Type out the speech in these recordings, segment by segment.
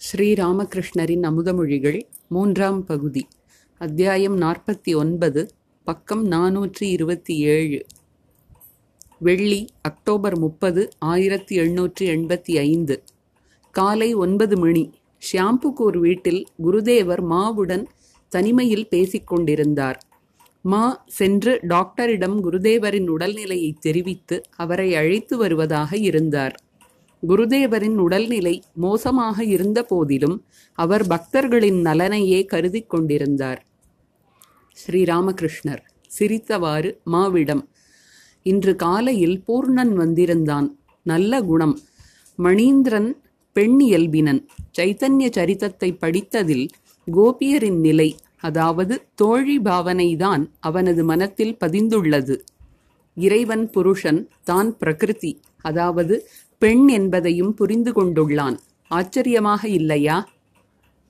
ஸ்ரீராமகிருஷ்ணரின் அமுதமொழிகள் மூன்றாம் பகுதி அத்தியாயம் நாற்பத்தி ஒன்பது பக்கம் நாநூற்றி இருபத்தி ஏழு. வெள்ளி அக்டோபர் முப்பது ஆயிரத்தி எழுநூற்றி எண்பத்தி ஐந்து. காலை ஒன்பது மணி ஷியாம்புகூர் வீட்டில் குருதேவர் மாவுடன் தனிமையில் பேசிக் கொண்டிருந்தார். மா சென்று டாக்டரிடம் குருதேவரின் உடல்நிலையை தெரிவித்து அவரை அழைத்து வருவதாக இருந்தார். குருதேவரின் உடல்நிலை மோசமாக இருந்த போதிலும் அவர் பக்தர்களின் நலனையே கருதி கொண்டிருந்தார். ஸ்ரீராமகிருஷ்ணர் சிரித்தவாறு மாவிடம் இன்று காலையில் பூர்ணன் வந்திருந்தான். நல்ல குணம். மணீந்திரன் பெண் இயல்பினன் சைத்தன்ய சரித்தத்தை படித்ததில் கோபியரின் நிலை அதாவது தோழி பாவனைதான் அவனது மனத்தில் பதிந்துள்ளது. இறைவன் புருஷன் தான் பிரகிருதி அதாவது பெண் என்பதையும் புரிந்து கொண்டுள்ளான். ஆச்சரியமாக இல்லையா?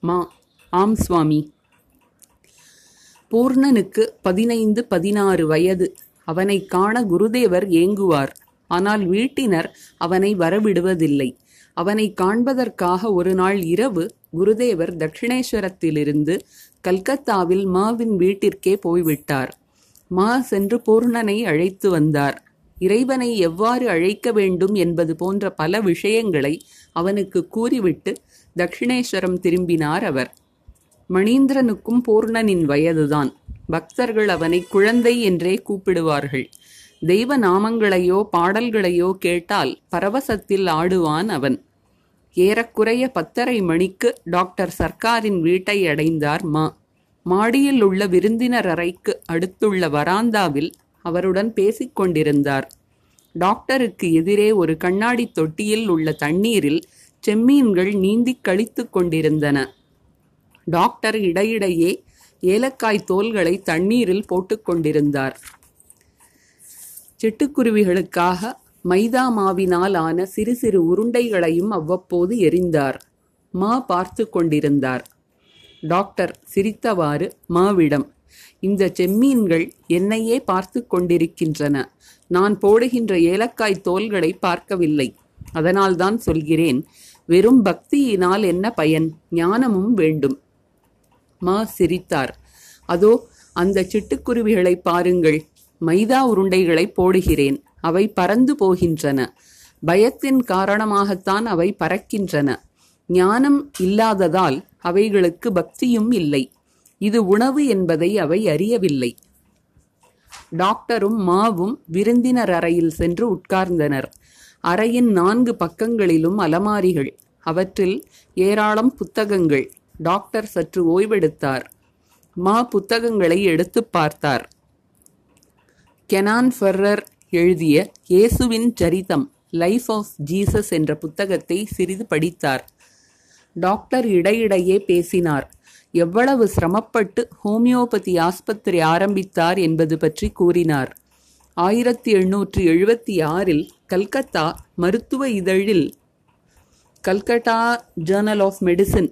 மா ஆம் சுவாமி. பூர்ணனுக்கு பதினைந்து பதினாறு வயது. அவனை காண குருதேவர் ஏங்குவார். ஆனால் வீட்டினர் அவனை வரவிடுவதில்லை. அவனை காண்பதற்காக ஒரு நாள் இரவு குருதேவர் தட்சிணேஸ்வரத்திலிருந்து கல்கத்தாவில் மாவின் வீட்டிற்கே போய்விட்டார். மா சென்று பூர்ணனை அழைத்து வந்தார். இறைவனை எவ்வாறு அழைக்க வேண்டும் என்பது போன்ற பல விஷயங்களை அவனுக்கு கூறிவிட்டு தட்சிணேஸ்வரம் திரும்பினார் அவர். மணீந்திரனுக்கும் பூர்ணனின் வயதுதான். பக்தர்கள் அவனை குழந்தை என்றே கூப்பிடுவார்கள். தெய்வ நாமங்களையோ பாடல்களையோ கேட்டால் பரவசத்தில் ஆடுவான் அவன். ஏறக்குறைய பத்தரை மணிக்கு டாக்டர் சர்க்காரின் வீட்டை அடைந்தார் மா. மாடியில் உள்ள விருந்தினர் அறைக்கு அடுத்துள்ள வராந்தாவில் அவருடன் பேசிக் கொண்டிருந்தார் டாக்டருக்கு எதிரே ஒரு கண்ணாடி தொட்டியில் உள்ள தண்ணீரில் செம்மீன்கள் நீந்திக் கழித்துக் கொண்டிருந்தன. டாக்டர் இடையிடையே ஏலக்காய் தோல்களை தண்ணீரில் போட்டுக்கொண்டிருந்தார் சிட்டுக்குருவிகளுக்காக மைதா மாவினால் ஆன சிறு சிறு உருண்டைகளையும் அவ்வப்போது எரிந்தார். மா பார்த்து கொண்டிருந்தார். டாக்டர் சிரித்தவாறு மாவிடம் இந்த செம்மீன்கள் என்னையே பார்த்து கொண்டிருக்கின்றன. நான் போடுகின்ற ஏலக்காய் தோள்களை பார்க்கவில்லை. அதனால்தான் சொல்கிறேன் வெறும் பக்தியினால் என்ன பயன்? ஞானமும் வேண்டும். மா சிரித்தார். அதோ அந்த சிட்டுக்குருவிகளை பாருங்கள். மைதா உருண்டைகளை போடுகிறேன். அவை பறந்து போகின்றன. பயத்தின் காரணமாகத்தான் அவை பறக்கின்றன. ஞானம் இல்லாததால் அவைகளுக்கு பக்தியும் இல்லை. இது உணவு என்பதை அவை அறியவில்லை. டாக்டரும் மாவும் விருந்தினர் அறையில் சென்று உட்கார்ந்தனர். அறையின் நான்கு பக்கங்களிலும் அலமாரிகள் அவற்றில் ஏராளம் புத்தகங்கள். டாக்டர் சற்று ஓய்வெடுத்தார். மா புத்தகங்களை எடுத்து பார்த்தார். கெனான் ஃபெர்ரர் எழுதிய இயேசுவின் சரிதம் லைஃப் ஆஃப் ஜீசஸ் என்ற புத்தகத்தை சிறிது படித்தார். டாக்டர் இடையிடையே பேசினார். எவ்வளவு சிரமப்பட்டு ஹோமியோபதி ஆஸ்பத்திரி ஆரம்பித்தார் என்பது பற்றி கூறினார். ஆயிரத்தி எண்ணூற்றி எழுபத்தி ஆறில் கல்கத்தா மருத்துவ இதழில் கல்கட்டா ஜேர்னல் ஆஃப் மெடிசின்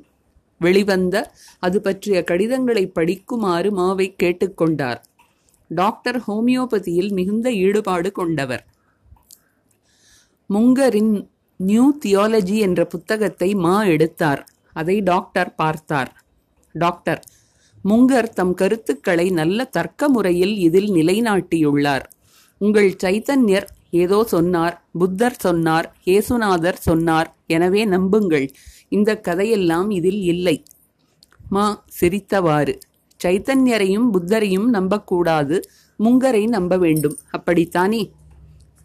வெளிவந்த அது பற்றிய கடிதங்களை படிக்குமாறு மாவை கேட்டுக்கொண்டார் டாக்டர் ஹோமியோபதியில் மிகுந்த ஈடுபாடு கொண்டவர். முங்கரின் நியூ தியாலஜி என்ற புத்தகத்தை மா எடுத்தார். அதை டாக்டர் பார்த்தார். டாக்டர். முங்கர் தம் கருத்துக்களை நல்ல தர்க்க முறையில் இதில் நிலைநாட்டியுள்ளார். உங்கள் சைத்தன்யர் ஏதோ சொன்னார் புத்தர் சொன்னார் ஏசுநாதர் சொன்னார் எனவே நம்புங்கள். இந்த கதையெல்லாம் இதில் இல்லை. மா சிரித்தவாறு. சைத்தன்யரையும் புத்தரையும் நம்பக்கூடாது முங்கரை நம்ப வேண்டும். அப்படித்தானே?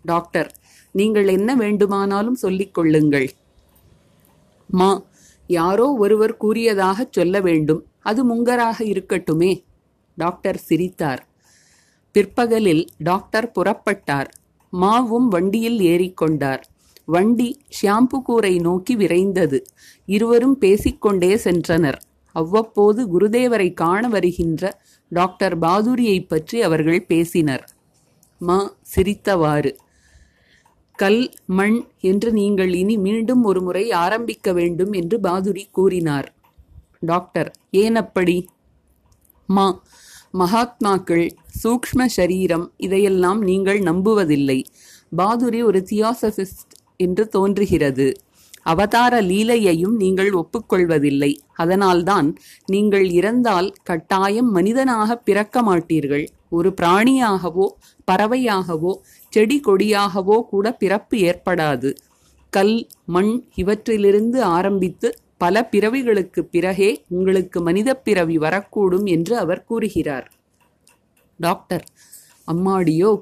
டாக்டர் நீங்கள் என்ன வேண்டுமானாலும் சொல்லிக் கொள்ளுங்கள். மா யாரோ ஒருவர் கூறியதாகச் சொல்ல வேண்டும். அது முங்கராக இருக்கட்டுமே. டாக்டர் சிரித்தார். பிற்பகலில் டாக்டர் புறப்பட்டார். மாவும் வண்டியில் ஏறிக்கொண்டார். வண்டி ஷியாம்புகூரை நோக்கி விரைந்தது. இருவரும் பேசிக்கொண்டே சென்றனர். அவ்வப்போது குருதேவரை காண வருகின்ற டாக்டர் பாதுரியை பற்றி அவர்கள் பேசினர். மா சிரித்தவாறு கல் மண் என்று நீங்கள் இனி மீண்டும் ஒரு முறை ஆரம்பிக்க வேண்டும் என்று பாதுரி கூறினார். டாக்டர் ஏன் அப்படி? மா மகாத்மாக்கள் சூக்ஷ்ம சரீரம் இதையெல்லாம் நீங்கள் நம்புவதில்லை. பாதுரி ஒரு தியோசபிஸ்ட் என்று தோன்றுகிறது. அவதார லீலையையும் நீங்கள் ஒப்புக்கொள்வதில்லை. அதனால்தான் நீங்கள் இறந்தால் கட்டாயம் மனிதனாக பிறக்க மாட்டீர்கள் ஒரு பிராணியாகவோ பறவையாகவோ செடி கொடியாகவோ கூட பிறப்பு ஏற்படாது. கல் மண் இவற்றிலிருந்து ஆரம்பித்து பல பிறவிகளுக்கு பிறகே உங்களுக்கு மனிதப் பிறவி வரக்கூடும் என்று அவர் கூறுகிறார். டாக்டர் அம்மாடியோ?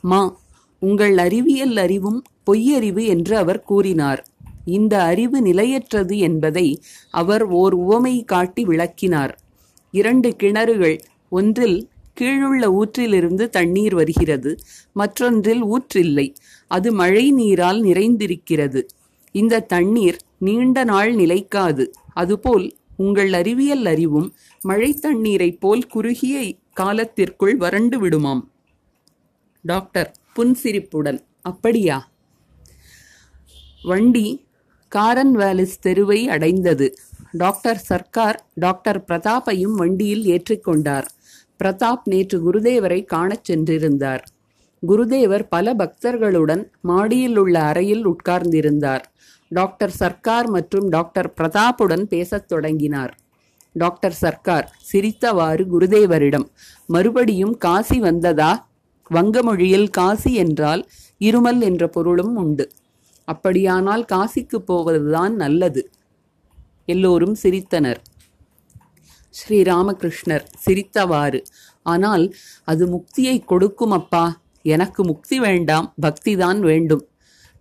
மா உங்கள் அறிவியல் அறிவும் பொய்யறிவு என்று அவர் கூறினார். இந்த அறிவு நிலையற்றது என்பதை அவர் ஓர் உவமை காட்டி விளக்கினார். இரண்டு கிணறுகள் ஒன்றில் கீழுள்ள ஊற்றிலிருந்து தண்ணீர் வருகிறது மற்றொன்றில் ஊற்றில்லை. அது மழை நீரால் நிறைந்திருக்கிறது. இந்த தண்ணீர் நீண்ட நாள் நிலைக்காது. அதுபோல் உங்கள் அறிவியல் அறிவும் மழை தண்ணீரைப் போல் குறுகிய காலத்திற்குள் வறண்டு விடுமாம். டாக்டர் புன்சிரிப்புடன் அப்படியா? வண்டி காரன் வேலிஸ் தெருவை அடைந்தது. டாக்டர் சர்க்கார் டாக்டர் பிரதாப்பையும் வண்டியில் ஏற்றிக்கொண்டார் பிரதாப் நேற்று குருதேவரை காணச் சென்றிருந்தார். குருதேவர் பல பக்தர்களுடன் மாடியில் உள்ள அறையில் உட்கார்ந்திருந்தார். டாக்டர் சர்க்கார் மற்றும் டாக்டர் பிரதாப்புடன் பேசத் தொடங்கினார். டாக்டர் சர்க்கார் சிரித்தவாறு குருதேவரிடம் மறுபடியும் காசி வந்ததா? வங்க மொழியில் காசி என்றால் இருமல் என்ற பொருளும் உண்டு. அப்படியானால் காசிக்கு போவதுதான் நல்லது. எல்லோரும் சிரித்தனர். ஸ்ரீராமகிருஷ்ணர் சிரித்தவாறு ஆனால் அது முக்தியை கொடுக்கும் அப்பா. எனக்கு முக்தி வேண்டாம் பக்திதான் வேண்டும்.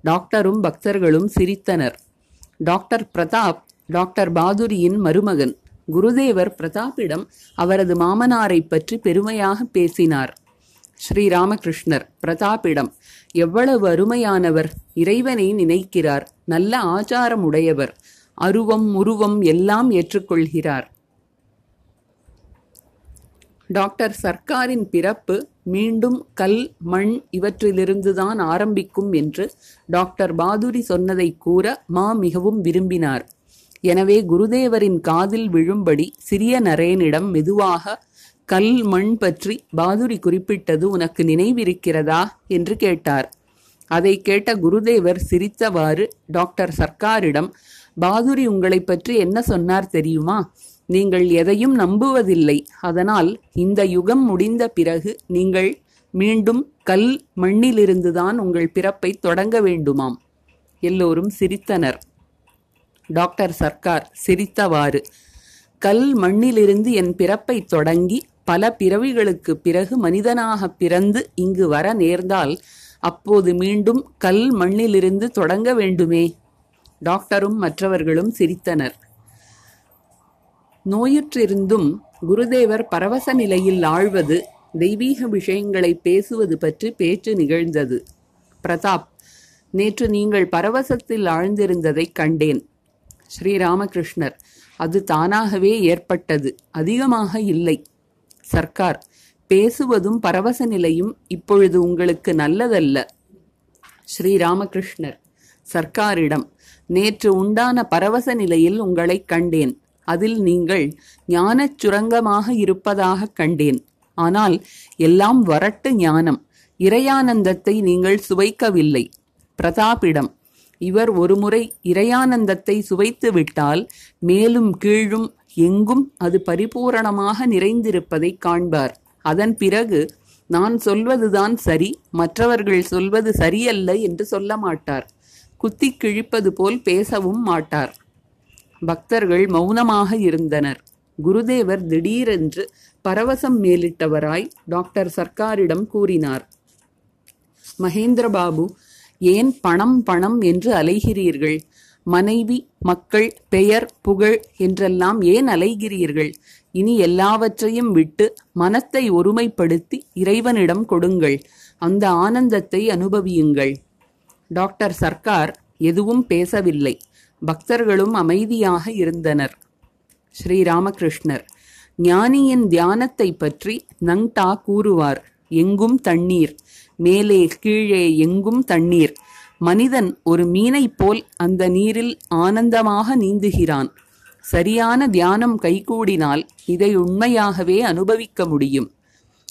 டாக்டரும் பக்தர்களும் சிரித்தனர். டாக்டர் பிரதாப் டாக்டர் பாதுரியின் மருமகன் குருதேவர் பிரதாப்பிடம் அவரது மாமனாரை பற்றி பெருமையாக பேசினார். ஸ்ரீராமகிருஷ்ணர் பிரதாப்பிடம் எவ்வளவு அருமையானவர் இறைவனை நினைக்கிறார். நல்ல ஆச்சாரம் உடையவர் அருவம் உருவம் எல்லாம் ஏற்றுக்கொள்கிறார். டாக்டர் சர்க்காரின் பிறப்பு மீண்டும் கல் மண் இவற்றிலிருந்துதான் ஆரம்பிக்கும் என்று டாக்டர் பாதுரி சொன்னதை கூற மா மிகவும் விரும்பினார். எனவே குருதேவரின் காதில் விழும்படி சிறிய நரேனிடம் மெதுவாக கல் மண் பற்றி பாதுரி குறிப்பிட்டது உனக்கு நினைவிருக்கிறதா? என்று கேட்டார். அதை கேட்ட குருதேவர் சிரித்தவாறு டாக்டர் சர்க்காரிடம் பாதுரி உங்களைப் பற்றி என்ன சொன்னார் தெரியுமா? நீங்கள் எதையும் நம்புவதில்லை. அதனால் இந்த யுகம் முடிந்த பிறகு நீங்கள் மீண்டும் கல் மண்ணிலிருந்துதான் உங்கள் பிறப்பை தொடங்க வேண்டுமாம். எல்லோரும் சிரித்தனர். டாக்டர் சர்க்கார் சிரித்தவாறு கல் மண்ணிலிருந்து என் பிறப்பை தொடங்கி பல பிறவிகளுக்கு பிறகு மனிதனாக பிறந்து இங்கு வர நேர்ந்தால் அப்போது மீண்டும் கல் மண்ணிலிருந்து தொடங்க வேண்டுமே. டாக்டரும் மற்றவர்களும் சிரித்தனர். நோயுற்றிருந்தும் குருதேவர் பரவச நிலையில் ஆழ்வது தெய்வீக விஷயங்களை பேசுவது பற்றி பேச்சு நிகழ்ந்தது. பிரதாப் நேற்று நீங்கள் பரவசத்தில் ஆழ்ந்திருந்ததைக் கண்டேன். ஸ்ரீராமகிருஷ்ணர் அது தானாகவே ஏற்பட்டது அதிகமாக இல்லை. சர்க்கார் பேசுவதும் பரவச நிலையும் இப்பொழுது உங்களுக்கு நல்லதல்ல. ஸ்ரீராமகிருஷ்ணர் சர்க்காரிடம் நேற்று உண்டான பரவச நிலையில் உங்களை கண்டேன். அதில் நீங்கள் ஞானச் சுரங்கமாக இருப்பதாக கண்டேன். ஆனால் எல்லாம் வரட்டு ஞானம். இறையானந்தத்தை நீங்கள் சுவைக்கவில்லை. பிரதாபிடம் இவர் ஒருமுறை இறையானந்தத்தை சுவைத்து விட்டால் மேலும் கீழும் எங்கும் அது பரிபூரணமாக நிறைந்திருப்பதைக் காண்பார். அதன் பிறகு நான் சொல்வதுதான் சரி மற்றவர்கள் சொல்வது சரியல்ல என்று சொல்ல மாட்டார் குத்திக் கிழிப்பது போல் பேசவும் மாட்டார். பக்தர்கள் மௌனமாக இருந்தனர். குருதேவர் திடீரென்று பரவசம் மேலிட்டவராய் டாக்டர் சர்க்காரிடம் கூறினார். மகேந்திரபாபு ஏன் பணம் பணம் என்று அலைகிறீர்கள்? மனைவி மக்கள் பெயர் புகழ் என்றெல்லாம் ஏன் அலைகிறீர்கள்? இனி எல்லாவற்றையும் விட்டு மனத்தை ஒருமைப்படுத்தி இறைவனிடம் கொடுங்கள். அந்த ஆனந்தத்தை அனுபவியுங்கள். டாக்டர் சர்க்கார் எதுவும் பேசவில்லை. பக்தர்களும் அமைதியாக இருந்தனர். ஸ்ரீராமகிருஷ்ணர் ஞானியின் தியானத்தை பற்றி நங்டா கூறுவார் எங்கும் தண்ணீர் மேலே கீழே எங்கும் தண்ணீர். மனிதன் ஒரு மீனைப் போல் அந்த நீரில் ஆனந்தமாக நீந்துகிறான். சரியான தியானம் கைகூடினால் இதை உண்மையாகவே அனுபவிக்க முடியும்.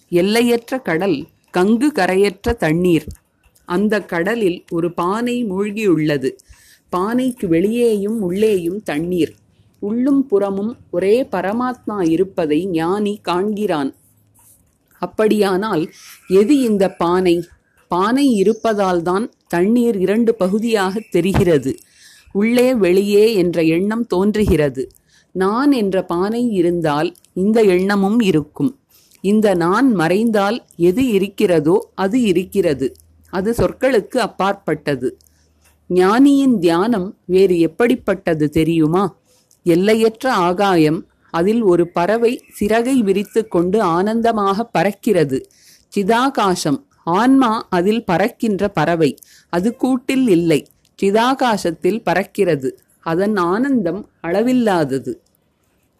எல்லையற்ற கடல் கங்கு கரையற்ற தண்ணீர். அந்த கடலில் ஒரு பானை மூழ்கியுள்ளது. பானைக்கு வெளியேயும் உள்ளேயும் தண்ணீர். உள்ளும் புறமும் ஒரே பரமாத்மா இருப்பதை ஞானி காண்கிறான். அப்படியானால் எது இந்த பானை? பானை இருப்பதால்தான் தண்ணீர் இரண்டு பகுதியாக தெரிகிறது. உள்ளே வெளியே என்ற எண்ணம் தோன்றுகிறது. நான் என்ற பானை இருந்தால் இந்த எண்ணமும் இருக்கும். இந்த நான் மறைந்தால் எது இருக்கிறதோ அது இருக்கிறது. அது சொற்களுக்கு அப்பாற்பட்டது. ஞானியின் தியானம் வேறு எப்படிப்பட்டது தெரியுமா? எல்லையற்ற ஆகாயம் அதில் ஒரு பறவை சிறகை விரித்து கொண்டு ஆனந்தமாக பறக்கிறது. சிதாகாசம் ஆன்மா அதில் பறக்கின்ற பறவை அது கூட்டில் இல்லை சிதாகாசத்தில் பறக்கிறது அதன் ஆனந்தம் அளவில்லாதது.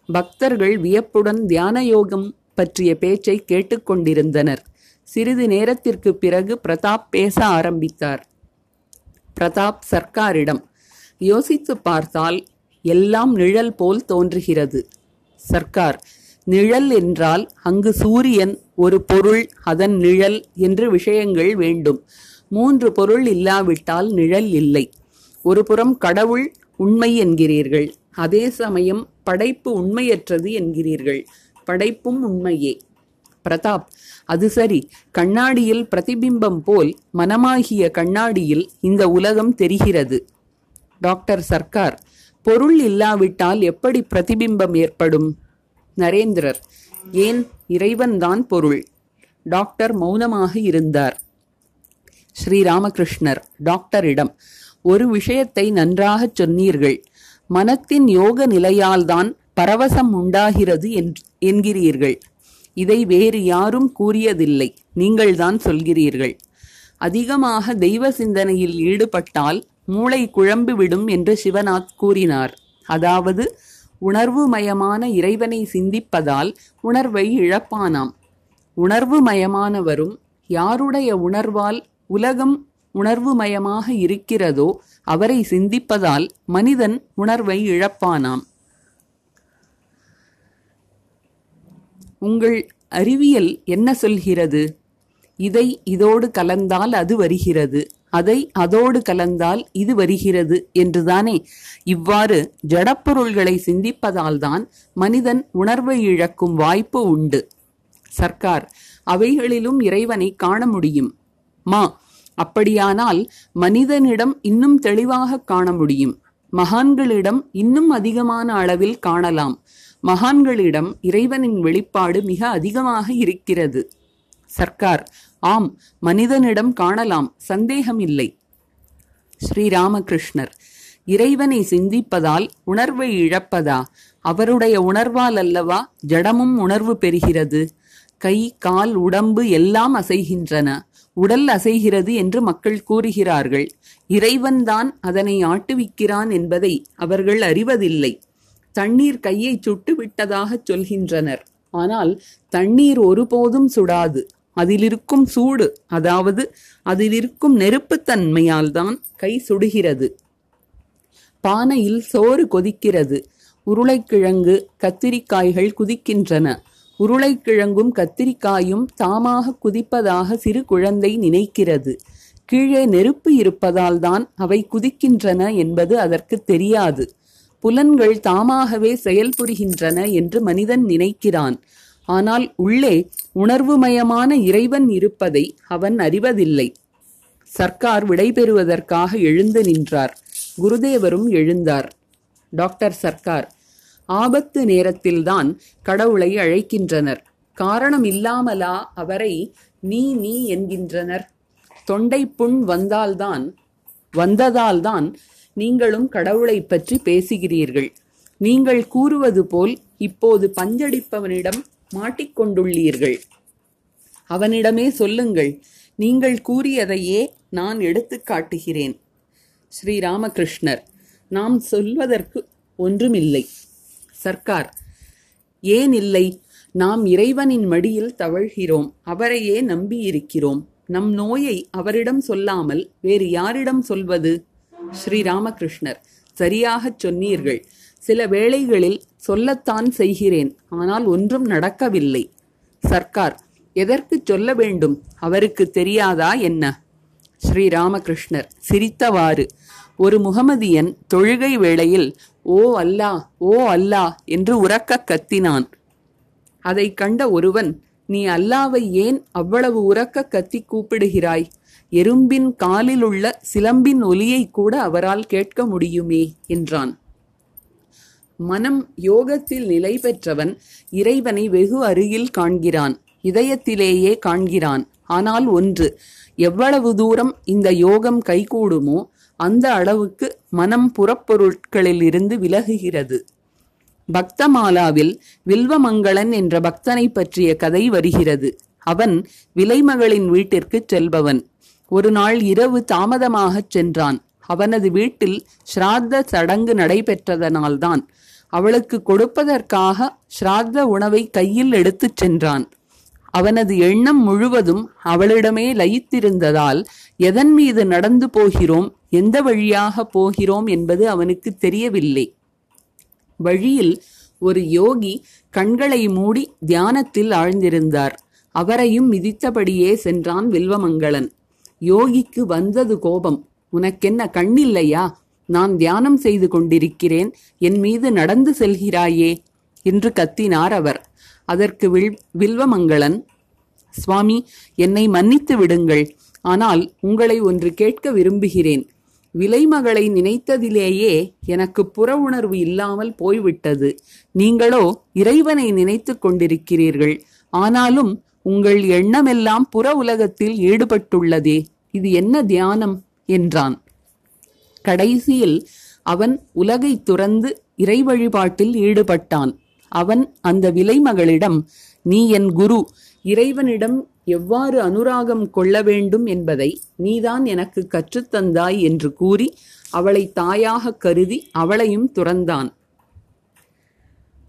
பக்தர்கள் வியப்புடன் தியான யோகம் பற்றிய பேச்சை கேட்டுக்கொண்டிருந்தனர் சிறிது நேரத்திற்கு பிறகு பிரதாப் பேச ஆரம்பித்தார். பிரதாப் சர்க்காரிடம் யோசித்து பார்த்தால் எல்லாம் நிழல் போல் தோன்றுகிறது. சர்க்கார் நிழல் என்றால் அங்கு சூரியன் ஒரு பொருள் அதன் நிழல் என்று விஷயங்கள் வேண்டும். மூன்று பொருள் இல்லாவிட்டால் நிழல் இல்லை. ஒரு புறம் கடவுள் உண்மை என்கிறீர்கள். அதே சமயம் படைப்பு உண்மையற்றது என்கிறீர்கள். படைப்பும் உண்மையே. பிரதாப். அது சரி. கண்ணாடியில் பிரதிபிம்பம் போல் மனமாகிய கண்ணாடியில் இந்த உலகம் தெரிகிறது. டாக்டர் சர்க்கார் பொருள் இல்லாவிட்டால் எப்படி பிரதிபிம்பம் ஏற்படும்? நரேந்திரர் ஏன்? இறைவன்தான் பொருள். டாக்டர் மௌனமாக இருந்தார். ஸ்ரீராமகிருஷ்ணர் டாக்டரிடம் ஒரு விஷயத்தை நன்றாகச் சொன்னீர்கள். மனத்தின் யோக நிலையால்தான் பரவசம் உண்டாகிறது என்கிறீர்கள். இதை வேறு யாரும் கூறியதில்லை. நீங்கள்தான் சொல்கிறீர்கள். அதிகமாக தெய்வ சிந்தனையில் ஈடுபட்டால் மூளை குழம்பிவிடும் என்று சிவநாத் கூறினார். அதாவது உணர்வுமயமான இறைவனை சிந்திப்பதால் உணர்வை இழப்பானாம். உணர்வு மயமானவரும் யாருடைய உணர்வால் உலகம் உணர்வுமயமாக இருக்கிறதோ அவரை சிந்திப்பதால் மனிதன் உணர்வை இழப்பானாம். உங்கள் அறிவியல் என்ன சொல்கிறது? இதை இதோடு கலந்தால் அது வருகிறது. அதை அதோடு கலந்தால் இது வருகிறது என்றுதானே? இவ்வாறு ஜடப்பொருள்களை சிந்திப்பதால்தான் மனிதன் உணர்வை இழக்கும் வாய்ப்பு உண்டு. சர்க்கார் அவைகளிலும் இறைவனை காண முடியும். மா அப்படியானால் மனிதனிடம் இன்னும் தெளிவாக காண முடியும். மகான்களிடம் இன்னும் அதிகமான அளவில் காணலாம். மகான்களிடம் இறைவனின் வெளிப்பாடு மிக அதிகமாக இருக்கிறது. சர்க்கார் ஆம் மனிதனிடம் காணலாம் சந்தேகமில்லை. ஸ்ரீராமகிருஷ்ணர் இறைவனை சிந்திப்பதால் உணர்வை இழப்பதா? அவருடைய உணர்வால் அல்லவா ஜடமும் உணர்வு பெறுகிறது? கை கால் உடம்பு எல்லாம் அசைகின்றன. உடல் அசைகிறது என்று மக்கள் கூறுகிறார்கள். இறைவன்தான் அதனை ஆட்டுவிக்கிறான் என்பதை அவர்கள் அறிவதில்லை. தண்ணீர் கையை சுட்டு விட்டதாகச் சொல்கின்றனர். ஆனால் தண்ணீர் ஒருபோதும் சுடாது. அதிலிருக்கும் சூடு அதாவது அதிலிருக்கும் நெருப்புத்தன்மையால் தான் கை சுடுகிறது. பானையில் சோறு கொதிக்கிறது. உருளைக்கிழங்கு கத்திரிக்காய்கள் குதிக்கின்றன. உருளைக்கிழங்கும் கத்திரிக்காயும் தாமாக குதிப்பதாக சிறு குழந்தை நினைக்கிறது. கீழே நெருப்பு இருப்பதால் தான் அவை குதிக்கின்றன என்பது அதற்கு தெரியாது. புலன்கள் தாமாகவே செயல்புரிகின்றன என்று மனிதன் நினைக்கிறான். ஆனால் உள்ளே உணர்வுமயமான இறைவன் இருப்பதை அவன் அறிவதில்லை. சர்க்கார் விடைபெறுவதற்காக எழுந்து நின்றார். குருதேவரும் எழுந்தார். டாக்டர் சர்க்கார் ஆபத்து நேரத்தில்தான் கடவுளை அழைக்கின்றனர். காரணம் இல்லாமலா அவரை நீ நீ என்கின்றனர். தொண்டை புண் வந்தால்தான் வந்ததால்தான் நீங்களும் கடவுளை பற்றி பேசுகிறீர்கள். நீங்கள் கூறுவது போல் இப்போது பஞ்சடிப்பவனிடம் மாட்டிக்கொண்டுள்ளீர்கள். அவனிடமே சொல்லுங்கள் நீங்கள் கூறியதையே நான் எடுத்து காட்டுகிறேன். ஸ்ரீராமகிருஷ்ணர் நாம் சொல்வதற்கு ஒன்றுமில்லை. சர்க்கார் ஏன் இல்லை நாம் இறைவனின் மடியில் தவழ்கிறோம் அவரையே நம்பியிருக்கிறோம். நம் நோயை அவரிடம் சொல்லாமல் வேறு யாரிடம் சொல்வது? ஸ்ரீராமகிருஷ்ணர். சரியாகச் சொன்னீர்கள். சில வேளைகளில் சொல்லத்தான் செய்கிறேன். ஆனால் ஒன்றும் நடக்கவில்லை. சர்க்கார் எதற்கு சொல்ல வேண்டும்? அவருக்கு தெரியாதா என்ன? ஸ்ரீராமகிருஷ்ணர் சிரித்தவாறு ஒரு முகமதியன் தொழுகை வேளையில் ஓ அல்லா ஓ அல்லா என்று உறக்கக் கத்தினான். அதைக் கண்ட ஒருவன் நீ அல்லாவை ஏன் அவ்வளவு உறக்க கத்தி கூப்பிடுகிறாய்? எறும்பின் காலில் உள்ள சிலம்பின் ஒலியை கூட அவரால் கேட்க முடியுமே என்றான். மனம் யோகத்தில் நிலை பெற்றவன் இறைவனை வெகு அருகில் காண்கிறான். இதயத்திலேயே காண்கிறான். ஆனால் ஒன்று எவ்வளவு தூரம் இந்த யோகம் கைகூடுமோ அந்த அளவுக்கு மனம் புறப்பொருட்களிலிருந்து விலகுகிறது. பக்தமாலாவில் வில்வமங்களன் என்ற பக்தனை பற்றிய கதை வருகிறது. அவன் விலைமகளின் வீட்டிற்கு செல்பவன். ஒரு நாள் இரவு தாமதமாகச் சென்றான். அவனது வீட்டில் ஸ்ராத்த சடங்கு நடைபெற்றதனால்தான் அவளுக்கு கொடுப்பதற்காக ஸ்ராத்த உணவை கையில் எடுத்துச் சென்றான். அவனது எண்ணம் முழுவதும் அவளிடமே லயித்திருந்ததால் எதன் மீது நடந்து போகிறோம்? எந்த வழியாக போகிறோம்? என்பது அவனுக்கு தெரியவில்லை. வழியில் ஒரு யோகி கண்களை மூடி தியானத்தில் ஆழ்ந்திருந்தார். அவரையும் மிதித்தபடியே சென்றான் வில்வமங்களன் யோகிக்கு வந்தது கோபம். உனக்கென்ன கண்ணில்லையா? நான் தியானம் செய்து கொண்டிருக்கிறேன். என் மீது நடந்து செல்கிறாயே என்று கத்தினார் அவர். அதற்கு வில் வில்வமங்களன் சுவாமி என்னை மன்னித்து விடுங்கள். ஆனால் உங்களை ஒன்று கேட்க விரும்புகிறேன். விலைமகளை நினைத்ததிலேயே எனக்கு புற உணர்வு இல்லாமல் போய்விட்டது. நீங்களோ இறைவனை நினைத்து கொண்டிருக்கிறீர்கள். ஆனாலும் உங்கள் எண்ணமெல்லாம் புற உலகத்தில் ஈடுபட்டுள்ளதே. இது என்ன தியானம்? என்றான். கடைசியில் அவன் உலகை துறந்து இறை வழிபாட்டில் ஈடுபட்டான். அவன் அந்த விலைமகளிடம் நீ என் குரு இறைவனிடம் எவ்வாறு அனுராகம் கொள்ள வேண்டும் என்பதை நீதான் எனக்கு கற்றுத்தந்தாய் என்று கூறி அவளை தாயாக கருதி அவளையும் துறந்தான்.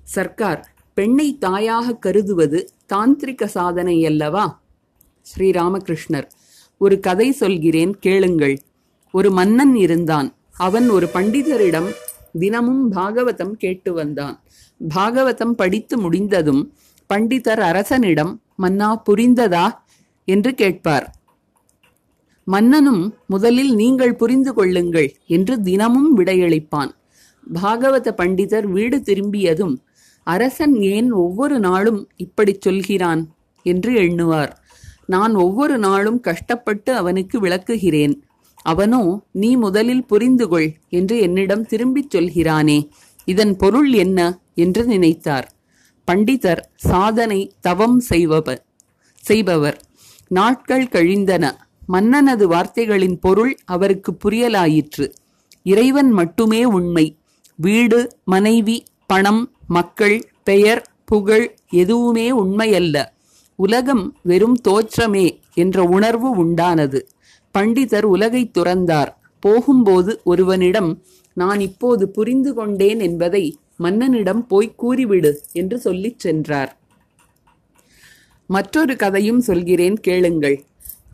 சர்க்கார் பெண்ணை தாயாக கருதுவது தாந்திரிக சாதனை அல்லவா? ஸ்ரீராமகிருஷ்ணர் ஒரு கதை சொல்கிறேன் கேளுங்கள். ஒரு மன்னன் இருந்தான். அவன் ஒரு பண்டிதரிடம் தினமும் பாகவதம் கேட்டு வந்தான். பாகவதம் படித்து முடிந்ததும் பண்டிதர் அரசனிடம் மன்னா புரிந்ததா? என்று கேட்பார். மன்னனும் முதலில் நீங்கள் புரிந்து கொள்ளுங்கள் என்று தினமும் விடையளிப்பான். பாகவத பண்டிதர் வீடு திரும்பியதும் அரசன் ஏன் ஒவ்வொரு நாளும் இப்படிச் சொல்கிறான்? என்று எண்ணுவார். நான் ஒவ்வொரு நாளும் கஷ்டப்பட்டு அவனுக்கு விளக்குகிறேன். அவனோ நீ முதலில் புரிந்து கொள் என்று என்னிடம் திரும்பிச் சொல்கிறானே. இதன் பொருள் என்ன? என்று நினைத்தார். பண்டிதர் சாதனை தவம் செய்பவர் செய்பவர். நாட்கள் கழிந்தன. மன்னனது வார்த்தைகளின் பொருள் அவருக்கு புரியலாயிற்று. இறைவன் மட்டுமே உண்மை. வீடு மனைவி பணம் மக்கள் பெயர் புகழ் எதுவுமே உண்மையல்ல. உலகம் வெறும் தோற்றமே என்ற உணர்வு உண்டானது. பண்டிதர் உலகைத் துறந்தார். போகும்போது ஒருவனிடம் நான் இப்போது புரிந்து கொண்டேன் என்பதை மன்னனிடம் போய் கூறிவிடு என்று சொல்லிச் சென்றார். மற்றொரு கதையும் சொல்கிறேன் கேளுங்கள்.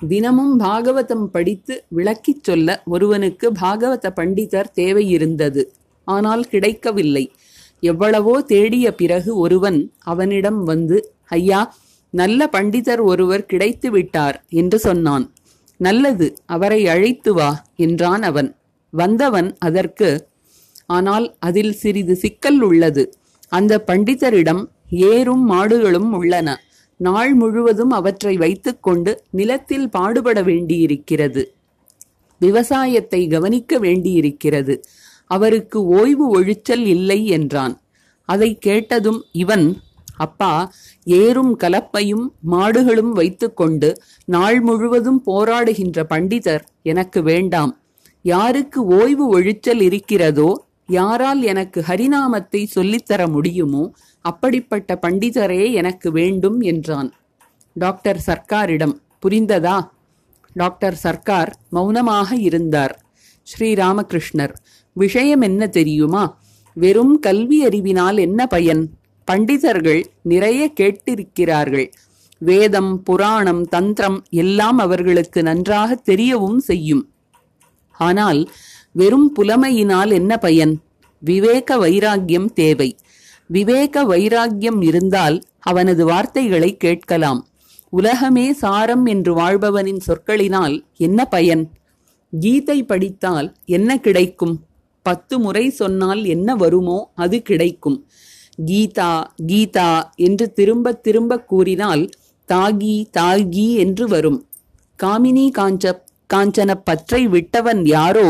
தினமும் பாகவதம் படித்து விளக்கிச் சொல்ல ஒருவனுக்கு பாகவத பண்டிதர் தேவையிருந்தது ஆனால் கிடைக்கவில்லை. எவ்வளவோ தேடிய பிறகு ஒருவன் அவனிடம் வந்து ஐயா நல்ல பண்டிதர் ஒருவர் கிடைத்து விட்டார் என்று சொன்னான். நல்லது அவரை அழைத்து வா என்றான் அவன். வந்தவன் அதற்கு ஆனால் அதில் சிறிது சிக்கல் உள்ளது. அந்த பண்டிதரிடம் ஏரும் மாடுகளும் உள்ளன. நாள் முழுவதும் அவற்றை வைத்துக்கொண்டு நிலத்தில் பாடுபட வேண்டியிருக்கிறது. விவசாயத்தை கவனிக்க வேண்டியிருக்கிறது. அவருக்கு ஓய்வு ஒழிச்சல் இல்லை என்றான். அதை கேட்டதும் இவன் அப்பா ஏறும் கலப்பையும் மாடுகளும் வைத்துக்கொண்டு நாள் முழுவதும் போராடுகின்ற பண்டிதர் எனக்கு வேண்டாம். யாருக்கு ஓய்வு ஒழிச்சல் இருக்கிறதோ யாரால் எனக்கு ஹரிநாமத்தை சொல்லித்தர முடியுமோ அப்படிப்பட்ட பண்டிதரே எனக்கு வேண்டும் என்றான். டாக்டர் சர்க்காரிடம் புரிந்ததா? டாக்டர் சர்க்கார் மௌனமாக இருந்தார். ஸ்ரீராமகிருஷ்ணர் விஷயம் என்ன தெரியுமா? வெறும் கல்வி அறிவினால் என்ன பயன்? பண்டிதர்கள் நிறைய கேட்டிருக்கிறார்கள். வேதம் புராணம் தந்திரம் எல்லாம் அவர்களுக்கு நன்றாக தெரியவும் செய்யும். ஆனால் வெறும் புலமையினால் என்ன பயன்? விவேக வைராக்கியம் தேவை. விவேக வைராக்கியம் இருந்தால் அவனது வார்த்தைகளை கேட்கலாம். உலகமே சாரம் என்று வாழ்பவனின் சொற்களினால் என்ன பயன்? கீதை படித்தால் என்ன கிடைக்கும்? பத்து முறை சொன்னால் என்ன வருமோ அது கிடைக்கும். கீதா கீதா என்று திரும்ப திரும்ப கூறினால் தாகி தாகி என்று வரும். காமினி காஞ்ச காஞ்சன பற்றை விட்டவன் யாரோ?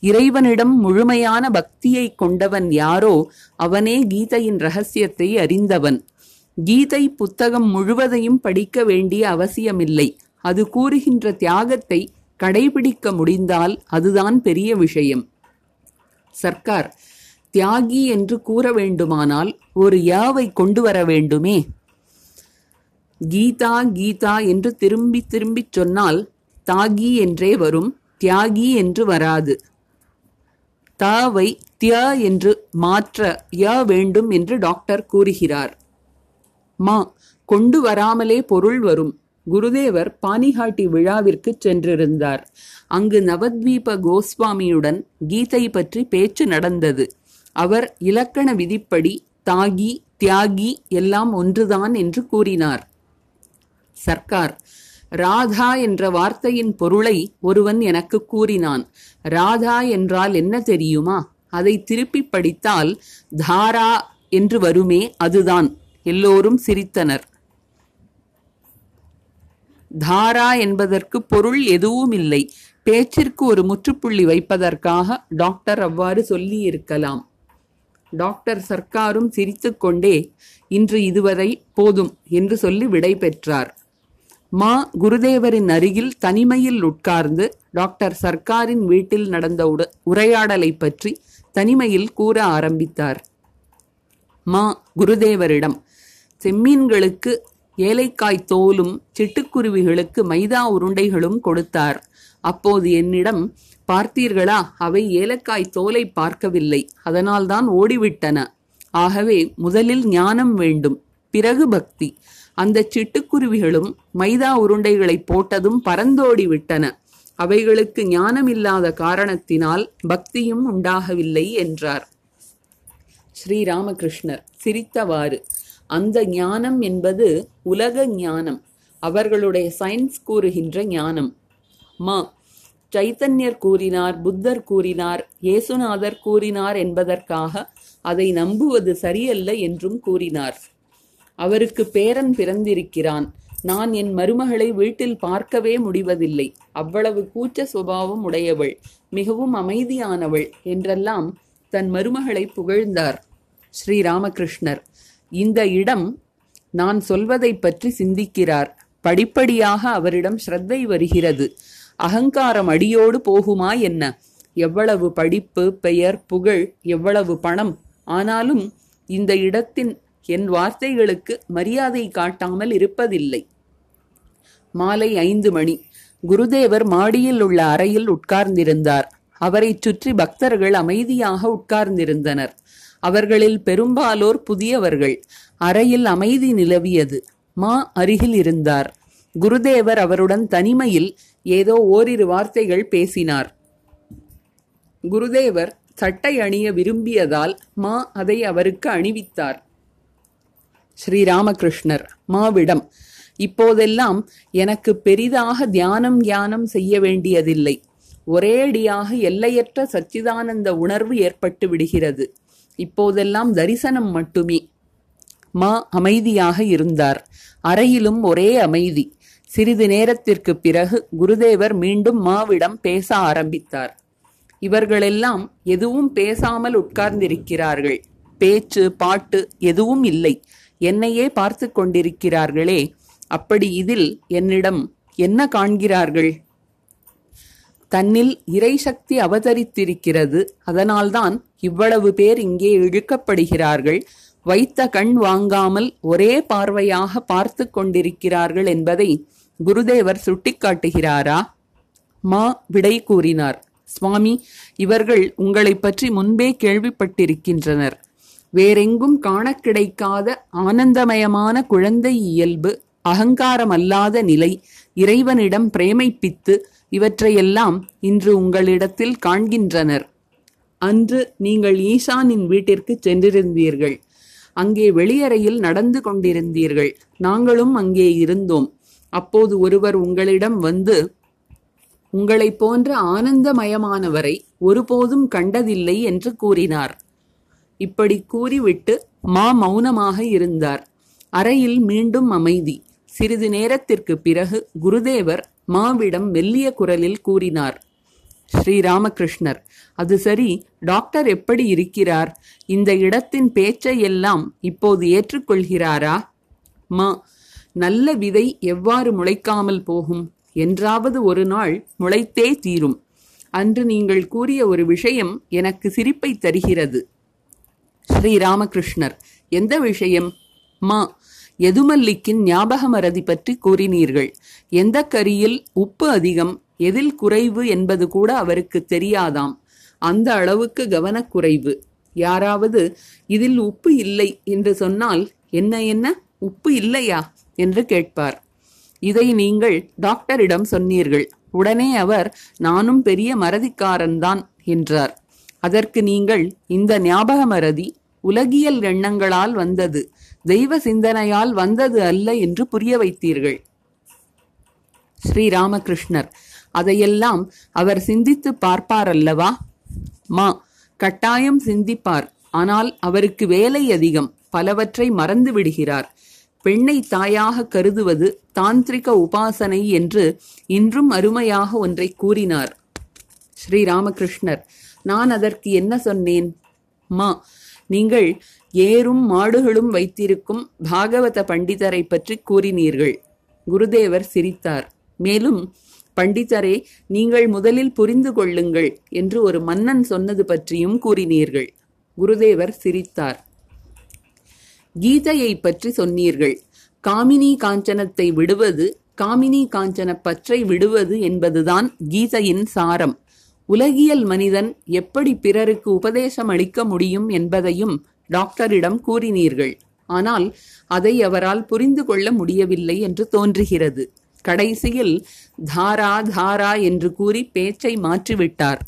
இறைவனிடம் முழுமையான பக்தியை கொண்டவன் யாரோ? அவனே கீதையின் ரகசியத்தை அறிந்தவன். கீதை புத்தகம் முழுவதையும் படிக்க வேண்டிய அவசியமில்லை. அது கூறுகின்ற தியாகத்தை கடைபிடிக்க முடிந்தால் அதுதான் பெரிய விஷயம். சர்க்கார். தியாகி என்று கூற வேண்டுமானால் ஒரு யாவை கொண்டு வர வேண்டுமே? கீதா கீதா என்று திரும்பி திரும்பிச் சொன்னால் தாகி என்றே வரும் தியாகி என்று வராது. தாவை திய என்று மாற்ற ய வேண்டும் என்று டாக்டர் கூறுகிறார். மா கொண்டு வராமலே பொருள் வரும். குருதேவர் பானிகாட்டி விழாவிற்கு சென்றிருந்தார். அங்கு நவத்வீப கோஸ்வாமியுடன் கீதை பற்றி பேச்சு நடந்தது. அவர் இலக்கண விதிப்படி தாகி தியாகி எல்லாம் ஒன்றுதான் என்று கூறினார். சர்க்கார் ராதா என்ற வார்த்தையின் பொருளை ஒருவன் எனக்கு கூறினான். ராதா என்றால் என்ன தெரியுமா? அதை திருப்பி படித்தால் தாரா என்று வருமே அதுதான். எல்லோரும் சிரித்தனர். தாரா என்பதற்கு பொருள் எதுவும் இல்லை பேச்சிற்கு ஒரு முற்றுப்புள்ளி வைப்பதற்காக டாக்டர் அவ்வாறு சொல்லியிருக்கலாம். டாக்டர் சர்க்காரும் சிரித்துக்கொண்டே இன்று இதுவரை போதும் என்று சொல்லி விடை பெற்றார். மா குருதேவரின் அருகில் தனிமையில் உட்கார்ந்து டாக்டர் சர்க்காரின் வீட்டில் நடந்த உட- உரையாடலை பற்றி தனிமையில் கூற ஆரம்பித்தார். மா குருதேவரிடம் செம்மீன்களுக்கு ஏலைக்காய் தோலும் சிட்டுக்குருவிகளுக்கு மைதா உருண்டைகளும் கொடுத்தார். அப்போது என்னிடம் பார்த்தீர்களா அவை ஏலக்காய் தோலை பார்க்கவில்லை அதனால்தான் ஓடிவிட்டன. ஆகவே முதலில் ஞானம் வேண்டும். பிறகு பக்தி. அந்த சிட்டுக்குருவிகளும் மைதா உருண்டைகளை போட்டதும் பறந்தோடி விட்டன அவைகளுக்கு ஞானமில்லாத காரணத்தினால் பக்தியும் உண்டாகவில்லை என்றார். ஸ்ரீராமகிருஷ்ணர் சிரித்தவாறு அந்த ஞானம் என்பது உலக ஞானம். அவர்களுடைய சயின்ஸ் கூறுகின்ற ஞானம். மா சைத்தன்யர் கூறினார் புத்தர் கூறினார் இயேசுநாதர் கூறினார் என்பதற்காக அதை நம்புவது சரியல்ல என்றும் கூறினார். அவருக்கு பேரன் பிறந்திருக்கிறான். நான் என் மருமகளை வீட்டில் பார்க்கவே முடிவதில்லை. அவ்வளவு கூச்ச சுபாவம் உடையவள் மிகவும் அமைதியானவள் என்றெல்லாம் தன் மருமகளை புகழ்ந்தார் ஸ்ரீராமகிருஷ்ணர். இந்த இடம் நான் சொல்வதை பற்றி சிந்திக்கிறார். படிப்படியாக அவரிடம் ஸ்ரத்தை வருகிறது. அகங்காரம் அடியோடு போகுமா என்ன? எவ்வளவு படிப்பு பெயர் புகழ் எவ்வளவு பணம்? ஆனாலும் இந்த இடத்தின் என் வார்த்தைகளுக்கு மரியாதை காட்டாமல் இருப்பதில்லை. மாலை ஐந்து மணி. குருதேவர் மாடியில் உள்ள அறையில் உட்கார்ந்திருந்தார். அவரைச் சுற்றி பக்தர்கள் அமைதியாக உட்கார்ந்திருந்தனர். அவர்களில் பெரும்பாலோர் புதியவர்கள். அறையில் அமைதி நிலவியது. மா அருகில் இருந்தார். குருதேவர் அவருடன் தனிமையில் ஏதோ ஓரிரு வார்த்தைகள் பேசினார். குருதேவர் சட்டை அணிய விரும்பியதால் மா அதை அவருக்கு அணிவித்தார். ஸ்ரீராமகிருஷ்ணர் மாவிடம் இப்போதெல்லாம் எனக்கு பெரிதாக தியானம் தியானம் செய்ய வேண்டியதில்லை. ஒரேடியாக எல்லையற்ற சச்சிதானந்த உணர்வு ஏற்பட்டு விடுகிறது. இப்போதெல்லாம் தரிசனம் மட்டுமே. மா அமைதியாக இருந்தார். அறையிலும் ஒரே அமைதி. சிறிது நேரத்திற்கு பிறகு குருதேவர் மீண்டும் மாவிடம் பேச ஆரம்பித்தார். இவர்களெல்லாம் எதுவும் பேசாமல் உட்கார்ந்திருக்கிறார்கள். பேச்சு பாட்டு எதுவும் இல்லை. என்னையே பார்த்து கொண்டிருக்கிறார்களே அப்படி இதில் என்னிடம் என்ன காண்கிறார்கள்? தன்னில் இறை சக்தி அவதரித்திருக்கிறது. அதனால்தான் இவ்வளவு பேர் இங்கே இழுக்கப்படுகிறார்கள். வைத்த கண் வாங்காமல் ஒரே பார்வையாக பார்த்து கொண்டிருக்கிறார்கள் என்பதை குருதேவர் சுட்டிக்காட்டுகிறாரா? மா விடை கூறினார். சுவாமி இவர்கள் உங்களைப் பற்றி முன்பே கேள்விப்பட்டிருக்கின்றனர். வேறெங்கும் காண கிடைக்காத ஆனந்தமயமான குழந்தை இயல்பு அகங்காரமல்லாத நிலை இறைவனிடம் பிரேமைப்பித்து இவற்றையெல்லாம் இன்று உங்களிடத்தில் காண்கின்றனர். அன்று நீங்கள் ஈசானின் வீட்டிற்கு சென்றிருந்தீர்கள். அங்கே வெளியறையில் நடந்து கொண்டிருந்தீர்கள். நாங்களும் அங்கே இருந்தோம். அப்போது ஒருவர் உங்களிடம் வந்து உங்களைப் போன்ற ஆனந்தமயமானவரை ஒருபோதும் கண்டதில்லை என்று கூறினார். இப்படி கூறிவிட்டு மா மௌனமாக இருந்தார். அறையில் மீண்டும் அமைதி. சிறிது நேரத்திற்கு பிறகு குருதேவர் மாவிடம் மெல்லிய குரலில் கூறினார் ஸ்ரீராமகிருஷ்ணர் அது சரி டாக்டர் எப்படி இருக்கிறார்? இந்த இடத்தின் பேச்சை எல்லாம் இப்போது ஏற்றுக்கொள்கிறாரா? மா நல்ல விதை எவ்வாறு முளைக்காமல் போகும்? என்றாவது ஒரு நாள் முளைத்தே தீரும். அன்று நீங்கள் கூறிய ஒரு விஷயம் எனக்கு சிரிப்பை தருகிறது. ஸ்ரீ ராமகிருஷ்ணர் எந்த விஷயம்? மா எதுமல்லிக்கின் ஞாபக மறதி பற்றி கூறினீர்கள். எந்த கரியில் உப்பு அதிகம்? எதில் குறைவு என்பது கூட அவருக்கு தெரியாதாம். அந்த அளவுக்கு கவனக்குறைவு. யாராவது இதில் உப்பு இல்லை என்று சொன்னால் என்ன என்ன? உப்பு இல்லையா? என்று கேட்பார். இதை நீங்கள் டாக்டரிடம் சொன்னீர்கள். உடனே அவர் நானும் பெரிய மறதிக்காரன்தான் என்றார். அதற்கு நீங்கள் இந்த ஞாபக மறதி உலகியல் எண்ணங்களால் வந்தது. தெய்வ சிந்தனையால் வந்தது அல்ல என்று புரிய வைத்தீர்கள். ஸ்ரீராமகிருஷ்ணர் அதையெல்லாம் அவர் சிந்தித்து பார்ப்பார் அல்லவா மா கட்டாயம் சிந்திப்பார். ஆனால் அவருக்கு வேலை அதிகம். பலவற்றை மறந்து விடுகிறார். பெண்ணை தாயாக கருதுவது தாந்திரிக உபாசனை என்று இன்றும் அருமையாக ஒன்றை கூறினார். ஸ்ரீராமகிருஷ்ணர் நான் அதற்கு என்ன சொன்னேன்? மா நீங்கள் ஏரும் மாடுகளும் வைத்திருக்கும் பாகவத பண்டிதரை பற்றி கூறினீர்கள். குருதேவர் சிரித்தார். மேலும் பண்டிதரே நீங்கள் முதலில் புரிந்து கொள்ளுங்கள் என்று ஒரு மன்னன் சொன்னது பற்றியும் கூறினீர்கள். குருதேவர் சிரித்தார். கீதையை பற்றி சொன்னீர்கள். காமினி காஞ்சனத்தை விடுவது காமினி காஞ்சன பற்றை விடுவது என்பதுதான் கீதையின் சாரம். உலகியல் மனிதன் எப்படி பிறருக்கு உபதேசம் அளிக்க முடியும் என்பதையும் டாக்டரிடம் கூறினீர்கள். ஆனால் அதை அவரால் புரிந்து கொள்ள முடியவில்லை என்று தோன்றுகிறது. கடைசியில் தாரா தாரா என்று கூறி பேச்சை மாற்றிவிட்டார்.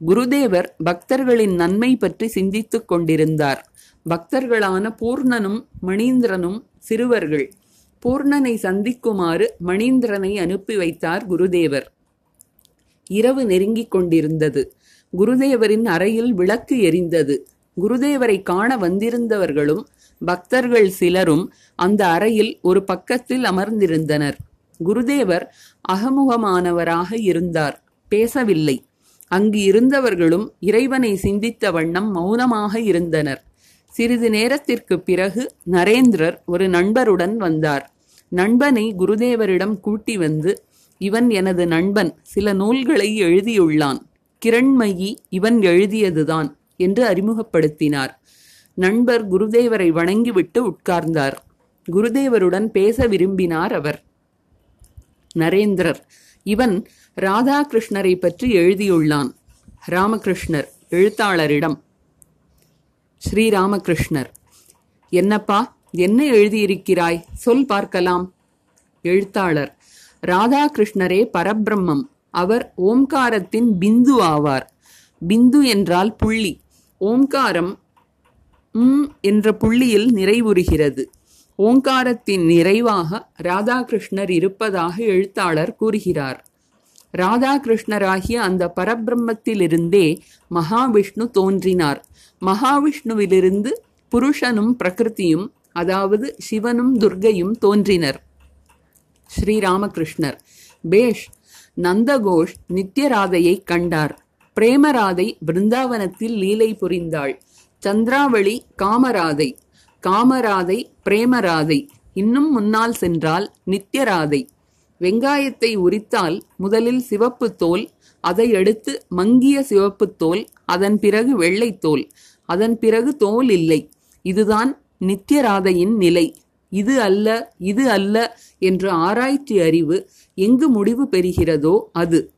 குருதேவர் பக்தர்களின் நன்மை பற்றி சிந்தித்துக் கொண்டிருந்தார். பக்தர்களான பூர்ணனும் மணீந்திரனும் சிறுவர்கள். பூர்ணனை சந்திக்குமாறு மணீந்திரனை அனுப்பி வைத்தார் குருதேவர். இரவு நெருங்கிக் கொண்டிருந்தது. குருதேவரின் அறையில் விளக்கு எரிந்தது. குருதேவரை காண வந்திருந்தவர்களும் பக்தர்கள் சிலரும் அந்த அறையில் ஒரு பக்கத்தில் அமர்ந்திருந்தனர். குருதேவர் அகமுகமானவராக இருந்தார். பேசவில்லை. அங்கு இருந்தவர்களும் இறைவனை சிந்தித்த வண்ணம் மௌனமாக இருந்தனர். சிறிது நேரத்திற்கு பிறகு நரேந்திரர் ஒரு நண்பருடன் வந்தார். நண்பனை குருதேவரிடம் கூட்டி வந்து இவன் எனது நண்பன் சில நூல்களை எழுதியுள்ளான். கிரண்மயி இவன் எழுதியதுதான் என்று அறிமுகப்படுத்தினார். நண்பர் குருதேவரை வணங்கிவிட்டு உட்கார்ந்தார். குருதேவருடன் பேச விரும்பினார் அவர். நரேந்திரர் இவன் ராதாகிருஷ்ணரை பற்றி எழுதியுள்ளான். ராமகிருஷ்ணர் எழுத்தாளரிடம் ஸ்ரீராமகிருஷ்ணர். என்னப்பா என்ன எழுதியிருக்கிறாய்? சொல் பார்க்கலாம். எழுத்தாளர். ராதாகிருஷ்ணரே பரபிரம்மம். அவர் ஓம்காரத்தின் பிந்து ஆவார். பிந்து என்றால் புள்ளி. ஓம்காரம் ம் என்ற புள்ளியில் நிறைவுறுகிறது. ஓங்காரத்தின் நிறைவாக ராதாகிருஷ்ணர் இருப்பதாக எழுத்தாளர் கூறுகிறார். ராதாகிருஷ்ணராகிய அந்த பரபிரம்மத்திலிருந்தே மகாவிஷ்ணு தோன்றினார். மகாவிஷ்ணுவிலிருந்து புருஷனும் பிரகிருதியும் அதாவது சிவனும் துர்கையும் தோன்றினர். ஸ்ரீராமகிருஷ்ணர். பேஷ் நந்தகோஷ் நித்யராதையை கண்டார். பிரேமராதை பிருந்தாவனத்தில் லீலை புரிந்தாள். சந்திராவளி காமராதை. காமராதை பிரேமராதை. இன்னும் முன்னால் சென்றால் நித்யராதை. வெங்காயத்தை உரித்தால் முதலில் சிவப்பு தோல் அதை அடுத்து மங்கிய சிவப்பு தோல் அதன் பிறகு வெள்ளை தோல். அதன் பிறகு தோல் இல்லை. இதுதான் நித்யராதையின் நிலை. இது அல்ல இது அல்ல என்ற ஆராய்ச்சி அறிவு எங்கு முடிவு பெறுகிறதோ அது.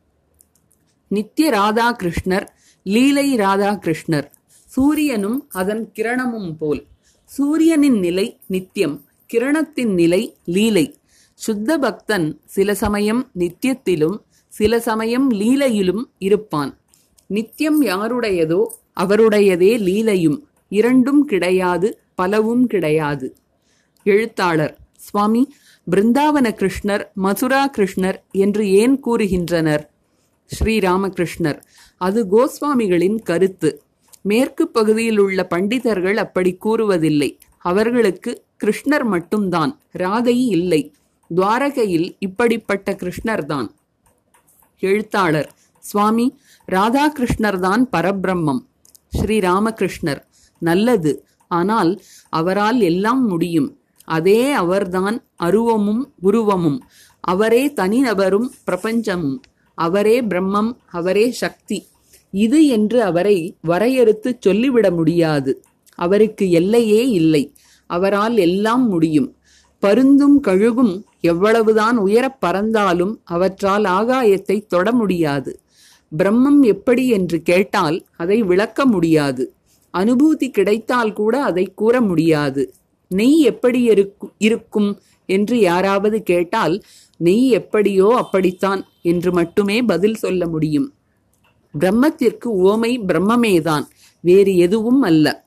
நித்ய ராதாகிருஷ்ணர் லீலை ராதாகிருஷ்ணர். சூரியனும் அதன் கிரணமும் போல். சூரியனின் நிலை நித்தியம் கிரணத்தின் நிலை லீலை. சுத்த பக்தன் சில சமயம் நித்தியத்திலும் சில சமயம் லீலையிலும் இருப்பான். நித்தியம் யாருடையதோ அவருடையதே லீலையும் இரண்டும் கிடையாது பலவும் கிடையாது. எழுத்தாளர் சுவாமி பிருந்தாவன கிருஷ்ணர் மதுரா கிருஷ்ணர் என்று ஏன் கூறுகின்றனர்? ஸ்ரீராமகிருஷ்ணர் அது கோஸ்வாமிகளின் கருத்து. மேற்கு பகுதியில் உள்ள பண்டிதர்கள் அப்படி கூறுவதில்லை. அவர்களுக்கு கிருஷ்ணர் மட்டும்தான் ராதை இல்லை. துவாரகையில் இப்படிப்பட்ட கிருஷ்ணர் தான் எழுத்தாளர் சுவாமி ராதாகிருஷ்ணர் தான் பரபிரம்மம். ஸ்ரீராமகிருஷ்ணர் நல்லது ஆனால் அவரால் எல்லாம் முடியும். அதே அவர்தான் அருவமும் உருவமும். அவரே தனிநபரும் பிரபஞ்சமும். அவரே பிரம்மம் அவரே சக்தி. இது என்று அவரை வரையறுத்து சொல்லிவிட முடியாது. அவருக்கு எல்லையே இல்லை. அவரால் எல்லாம் முடியும். பருந்தும் கழுகும் எவ்வளவுதான் உயரப் பறந்தாலும் அவற்றால் ஆகாயத்தை தொட முடியாது. பிரம்மம் எப்படி என்று கேட்டால் அதை விளக்க முடியாது. அனுபூதி கிடைத்தால் கூட அதை கூற முடியாது. நெய் எப்படி இருக்கும் என்று யாராவது கேட்டால் நெய் எப்படியோ அப்படித்தான் என்று மட்டுமே பதில் சொல்ல முடியும். பிரம்மத்திற்கு உவமை பிரம்மமேதான் வேறு எதுவும் அல்ல.